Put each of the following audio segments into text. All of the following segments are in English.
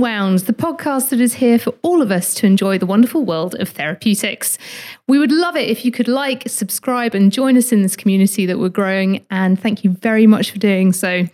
Unwound, the podcast that is here for all of us to enjoy the wonderful world of therapeutics. We would love it if you could like, subscribe, and join us in this community that we're growing. And thank you very much for doing so.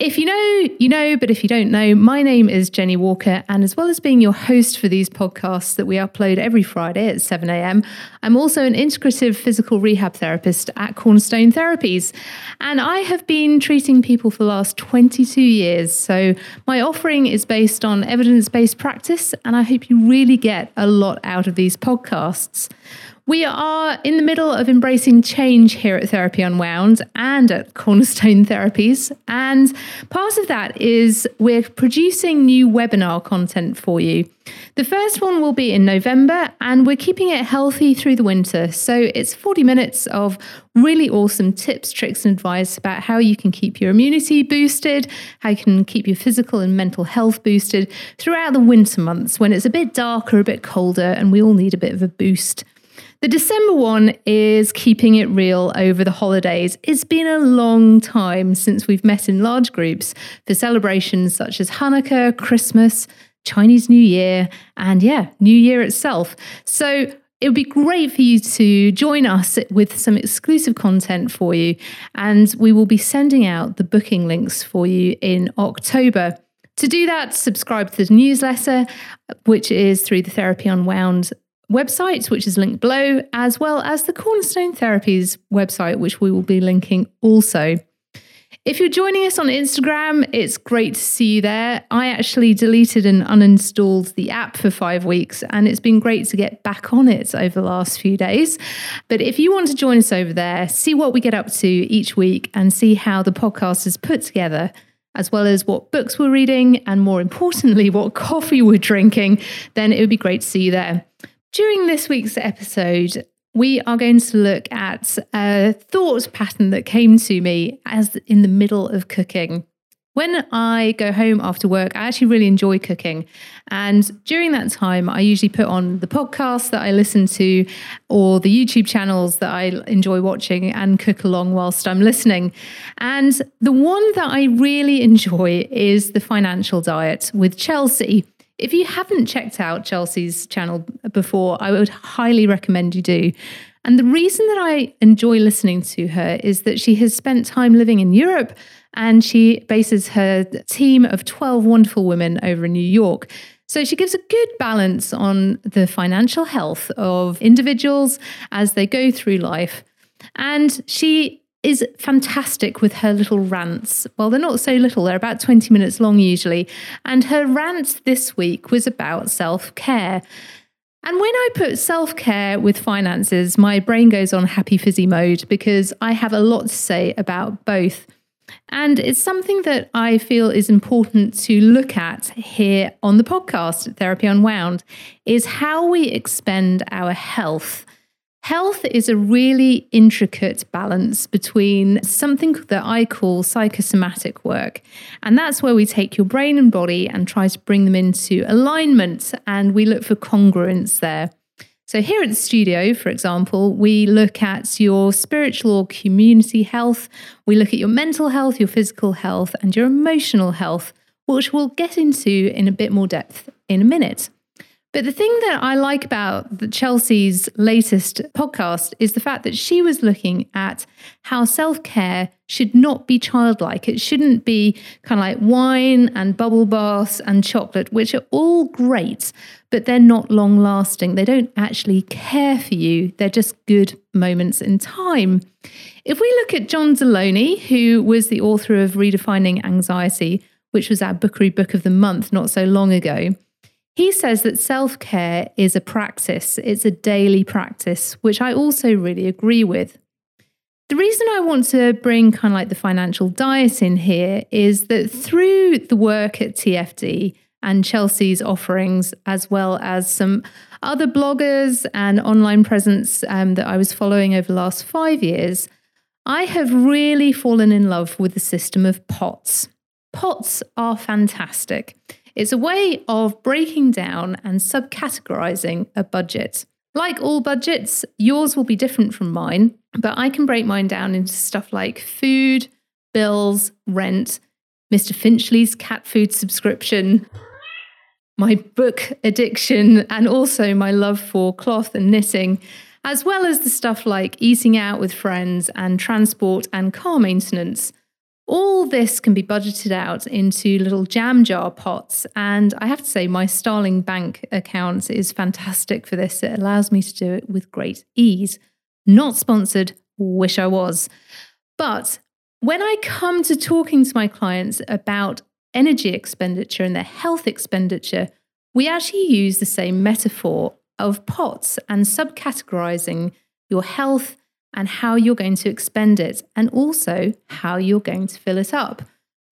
If you know, you know, but if you don't know, my name is Jenny Walker, and as well as being your host for these podcasts that we upload every Friday at 7 a.m., I'm also an integrative physical rehab therapist at Cornerstone Therapies. And I have been treating people for the last 22 years. So my offering is based on evidence based practice, and I hope you really get a lot out of these podcasts. We are in the middle of embracing change here at Therapy Unwound and at Cornerstone Therapies. And part of that is we're producing new webinar content for you. The first one will be in November, and we're keeping it healthy through the winter. So it's 40 minutes of really awesome tips, tricks, and advice about how you can keep your immunity boosted, how you can keep your physical and mental health boosted throughout the winter months when it's a bit darker, a bit colder, and we all need a bit of a boost. The December one is keeping it real over the holidays. It's been a long time since we've met in large groups for celebrations such as Hanukkah, Christmas, Chinese New Year, and yeah, New Year itself. So it would be great for you to join us with some exclusive content for you. And we will be sending out the booking links for you in October. To do that, subscribe to the newsletter, which is through the Therapy Unwound website, which is linked below, as well as the Cornerstone Therapies website, which we will be linking also. If you're joining us on Instagram, it's great to see you there. I actually deleted and uninstalled the app for five weeks, and it's been great to get back on it over the last few days. But if you want to join us over there, see what we get up to each week, and see how the podcast is put together, as well as what books we're reading, and more importantly, what coffee we're drinking, then it would be great to see you there. During this week's episode, we are going to look at a thought pattern that came to me as in the middle of cooking. When I go home after work, I actually really enjoy cooking. And during that time, I usually put on the podcasts that I listen to or the YouTube channels that I enjoy watching and cook along whilst I'm listening. And the one that I really enjoy is the financial diet with Chelsea. If you haven't checked out Chelsea's channel before, I would highly recommend you do. And the reason that I enjoy listening to her is that she has spent time living in Europe and she bases her team of 12 wonderful women over in New York. So she gives a good balance on the financial health of individuals as they go through life. And she is fantastic with her little rants. Well, they're not so little, they're about 20 minutes long usually. And her rant this week was about self care. And when I put self care with finances, my brain goes on happy fizzy mode because I have a lot to say about both. And it's something that I feel is important to look at here on the podcast, Therapy Unwound, is how we expend our health Health is a really intricate balance between something that I call psychosomatic work. And that's where we take your brain and body and try to bring them into alignment and we look for congruence there. So, here at the studio, for example, we look at your spiritual or community health, we look at your mental health, your physical health, and your emotional health, which we'll get into in a bit more depth in a minute. But the thing that I like about the Chelsea's latest podcast is the fact that she was looking at how self care should not be childlike. It shouldn't be kind of like wine and bubble baths and chocolate, which are all great, but they're not long lasting. They don't actually care for you, they're just good moments in time. If we look at John Delony, who was the author of Redefining Anxiety, which was our Bookery Book of the Month not so long ago, he says that self care is a practice, it's a daily practice, which I also really agree with. The reason I want to bring kind of like the financial diet in here is that through the work at TFD and Chelsea's offerings, as well as some other bloggers and online presence um, that I was following over the last five years, I have really fallen in love with the system of pots. Pots are fantastic. It's a way of breaking down and subcategorizing a budget. Like all budgets, yours will be different from mine, but I can break mine down into stuff like food, bills, rent, Mr. Finchley's cat food subscription, my book addiction, and also my love for cloth and knitting, as well as the stuff like eating out with friends and transport and car maintenance. All this can be budgeted out into little jam jar pots. And I have to say, my Starling Bank account is fantastic for this. It allows me to do it with great ease. Not sponsored, wish I was. But when I come to talking to my clients about energy expenditure and their health expenditure, we actually use the same metaphor of pots and subcategorizing your health and how you're going to expend it, and also how you're going to fill it up.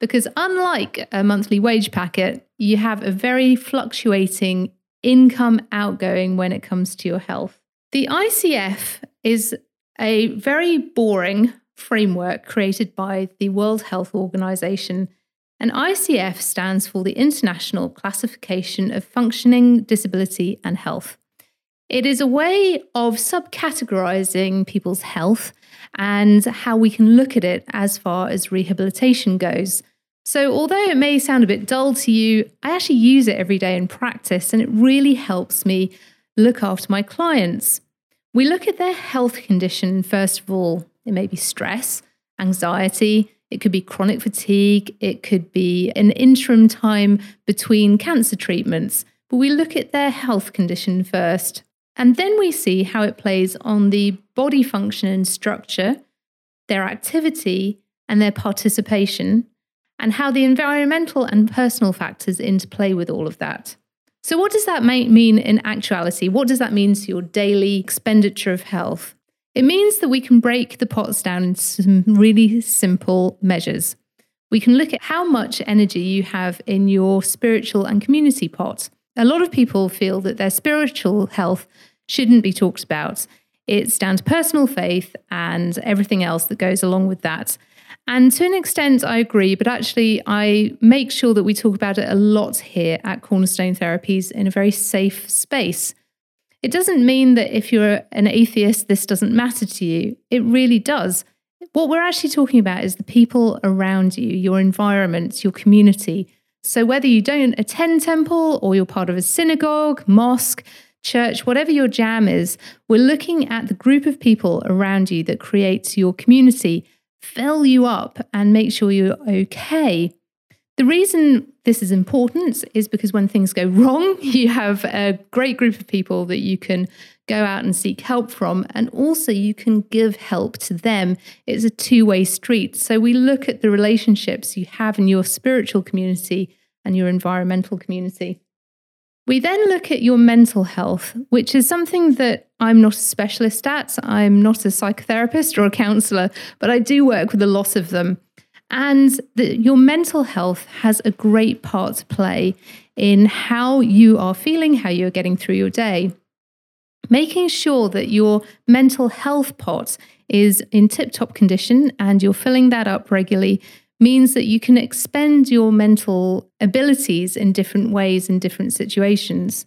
Because unlike a monthly wage packet, you have a very fluctuating income outgoing when it comes to your health. The ICF is a very boring framework created by the World Health Organization. And ICF stands for the International Classification of Functioning Disability and Health. It is a way of subcategorizing people's health and how we can look at it as far as rehabilitation goes. So, although it may sound a bit dull to you, I actually use it every day in practice and it really helps me look after my clients. We look at their health condition first of all. It may be stress, anxiety, it could be chronic fatigue, it could be an interim time between cancer treatments. But we look at their health condition first. And then we see how it plays on the body function and structure, their activity, and their participation, and how the environmental and personal factors interplay with all of that. So, what does that mean in actuality? What does that mean to your daily expenditure of health? It means that we can break the pots down into some really simple measures. We can look at how much energy you have in your spiritual and community pot. A lot of people feel that their spiritual health shouldn't be talked about. It's down to personal faith and everything else that goes along with that. And to an extent, I agree, but actually, I make sure that we talk about it a lot here at Cornerstone Therapies in a very safe space. It doesn't mean that if you're an atheist, this doesn't matter to you. It really does. What we're actually talking about is the people around you, your environment, your community. So, whether you don't attend temple or you're part of a synagogue, mosque, church, whatever your jam is, we're looking at the group of people around you that creates your community, fill you up, and make sure you're okay. The reason this is important is because when things go wrong, you have a great group of people that you can go out and seek help from, and also you can give help to them. It's a two way street. So we look at the relationships you have in your spiritual community and your environmental community. We then look at your mental health, which is something that I'm not a specialist at. I'm not a psychotherapist or a counselor, but I do work with a lot of them. And the, your mental health has a great part to play in how you are feeling, how you're getting through your day. Making sure that your mental health pot is in tip top condition and you're filling that up regularly means that you can expend your mental abilities in different ways in different situations.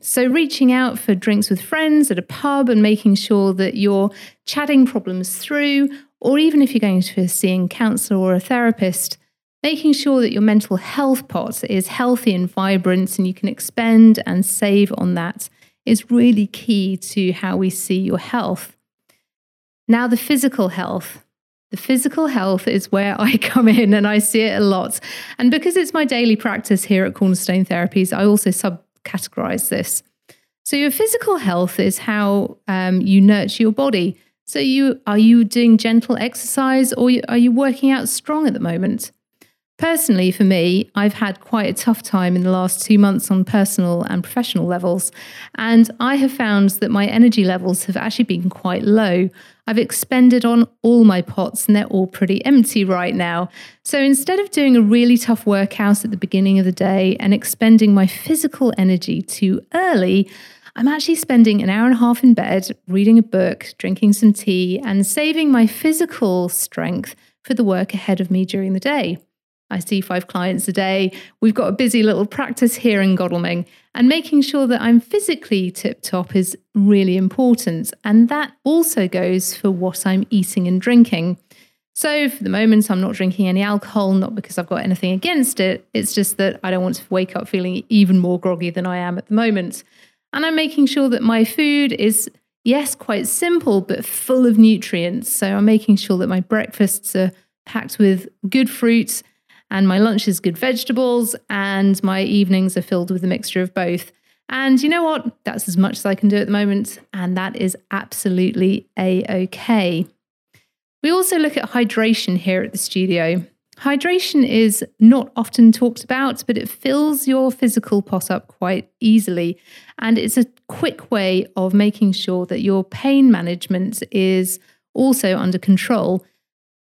So, reaching out for drinks with friends at a pub and making sure that you're chatting problems through, or even if you're going to a seeing counselor or a therapist, making sure that your mental health pot is healthy and vibrant and you can expend and save on that is really key to how we see your health. Now, the physical health. The physical health is where I come in and I see it a lot. And because it's my daily practice here at Cornerstone Therapies, I also subcategorize this. So your physical health is how um, you nurture your body. So you are you doing gentle exercise or are you working out strong at the moment? Personally, for me, I've had quite a tough time in the last two months on personal and professional levels. And I have found that my energy levels have actually been quite low. I've expended on all my pots and they're all pretty empty right now. So instead of doing a really tough workout at the beginning of the day and expending my physical energy too early, I'm actually spending an hour and a half in bed reading a book, drinking some tea, and saving my physical strength for the work ahead of me during the day. I see five clients a day. We've got a busy little practice here in Godalming, and making sure that I'm physically tip top is really important. And that also goes for what I'm eating and drinking. So for the moment, I'm not drinking any alcohol, not because I've got anything against it. It's just that I don't want to wake up feeling even more groggy than I am at the moment. And I'm making sure that my food is, yes, quite simple, but full of nutrients. So I'm making sure that my breakfasts are packed with good fruit and my lunch is good vegetables and my evenings are filled with a mixture of both. And you know what? That's as much as I can do at the moment. And that is absolutely a okay. We also look at hydration here at the studio. Hydration is not often talked about, but it fills your physical pot up quite easily. And it's a quick way of making sure that your pain management is also under control.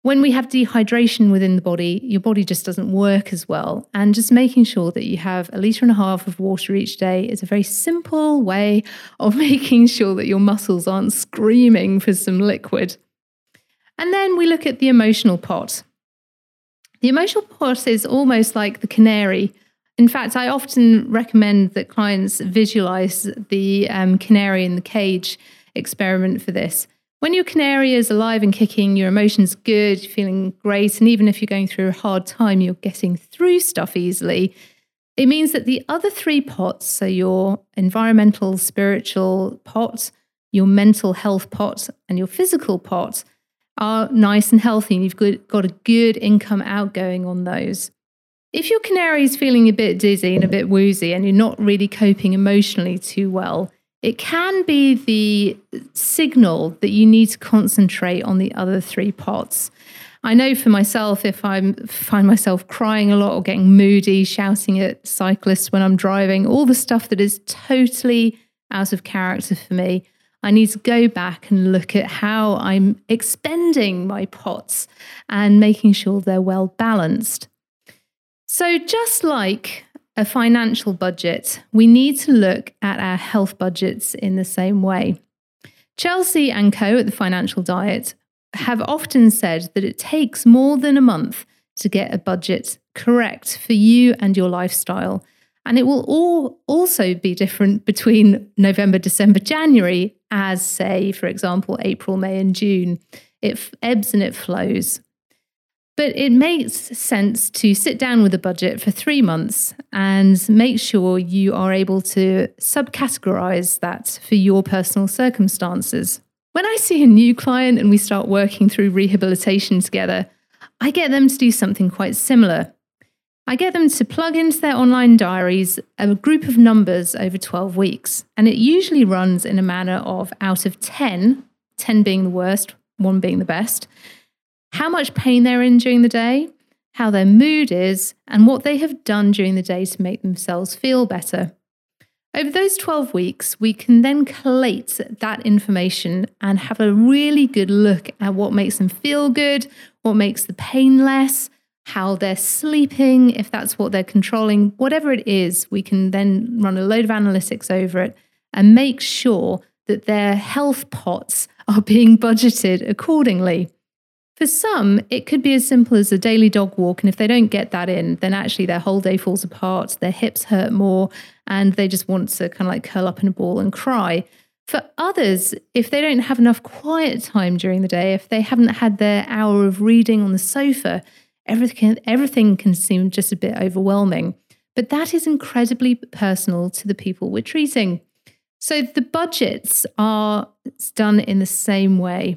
When we have dehydration within the body, your body just doesn't work as well. And just making sure that you have a litre and a half of water each day is a very simple way of making sure that your muscles aren't screaming for some liquid. And then we look at the emotional pot. The emotional pot is almost like the canary. In fact, I often recommend that clients visualize the um, canary in the cage experiment for this. When your canary is alive and kicking, your emotions good, you're feeling great, and even if you're going through a hard time, you're getting through stuff easily. It means that the other three pots, so your environmental, spiritual pot, your mental health pot, and your physical pot, are nice and healthy and you've got a good income outgoing on those. If your canary is feeling a bit dizzy and a bit woozy and you're not really coping emotionally too well, it can be the signal that you need to concentrate on the other three pots. I know for myself, if I find myself crying a lot or getting moody, shouting at cyclists when I'm driving, all the stuff that is totally out of character for me, I need to go back and look at how I'm expending my pots and making sure they're well balanced. So, just like a financial budget, we need to look at our health budgets in the same way. Chelsea and co at the Financial Diet have often said that it takes more than a month to get a budget correct for you and your lifestyle. And it will all also be different between November, December, January, as, say, for example, April, May, and June. It ebbs and it flows. But it makes sense to sit down with a budget for three months and make sure you are able to subcategorize that for your personal circumstances. When I see a new client and we start working through rehabilitation together, I get them to do something quite similar. I get them to plug into their online diaries a group of numbers over 12 weeks. And it usually runs in a manner of out of 10, 10 being the worst, one being the best, how much pain they're in during the day, how their mood is, and what they have done during the day to make themselves feel better. Over those 12 weeks, we can then collate that information and have a really good look at what makes them feel good, what makes the pain less, how they're sleeping, if that's what they're controlling, whatever it is, we can then run a load of analytics over it and make sure that their health pots are being budgeted accordingly. For some, it could be as simple as a daily dog walk. And if they don't get that in, then actually their whole day falls apart, their hips hurt more, and they just want to kind of like curl up in a ball and cry. For others, if they don't have enough quiet time during the day, if they haven't had their hour of reading on the sofa, everything, everything can seem just a bit overwhelming. But that is incredibly personal to the people we're treating. So the budgets are done in the same way.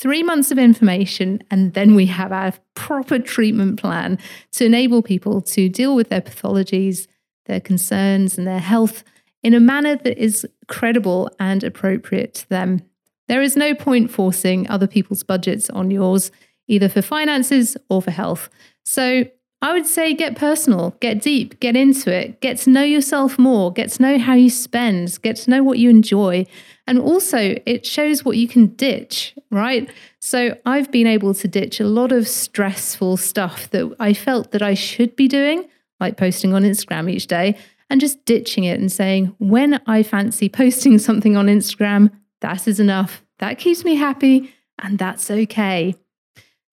Three months of information, and then we have our proper treatment plan to enable people to deal with their pathologies, their concerns, and their health in a manner that is credible and appropriate to them. There is no point forcing other people's budgets on yours either for finances or for health. So I would say get personal, get deep, get into it, get to know yourself more, get to know how you spend, get to know what you enjoy. And also, it shows what you can ditch, right? So I've been able to ditch a lot of stressful stuff that I felt that I should be doing, like posting on Instagram each day, and just ditching it and saying, when I fancy posting something on Instagram, that is enough. That keeps me happy, and that's okay.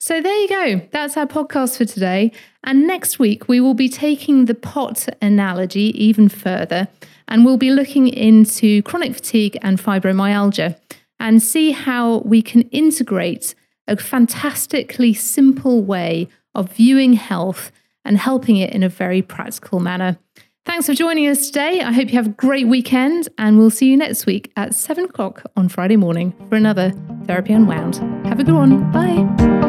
So there you go. That's our podcast for today. And next week, we will be taking the pot analogy even further and we'll be looking into chronic fatigue and fibromyalgia and see how we can integrate a fantastically simple way of viewing health and helping it in a very practical manner. Thanks for joining us today. I hope you have a great weekend, and we'll see you next week at 7 o'clock on Friday morning for another Therapy Unwound. Have a good one. Bye.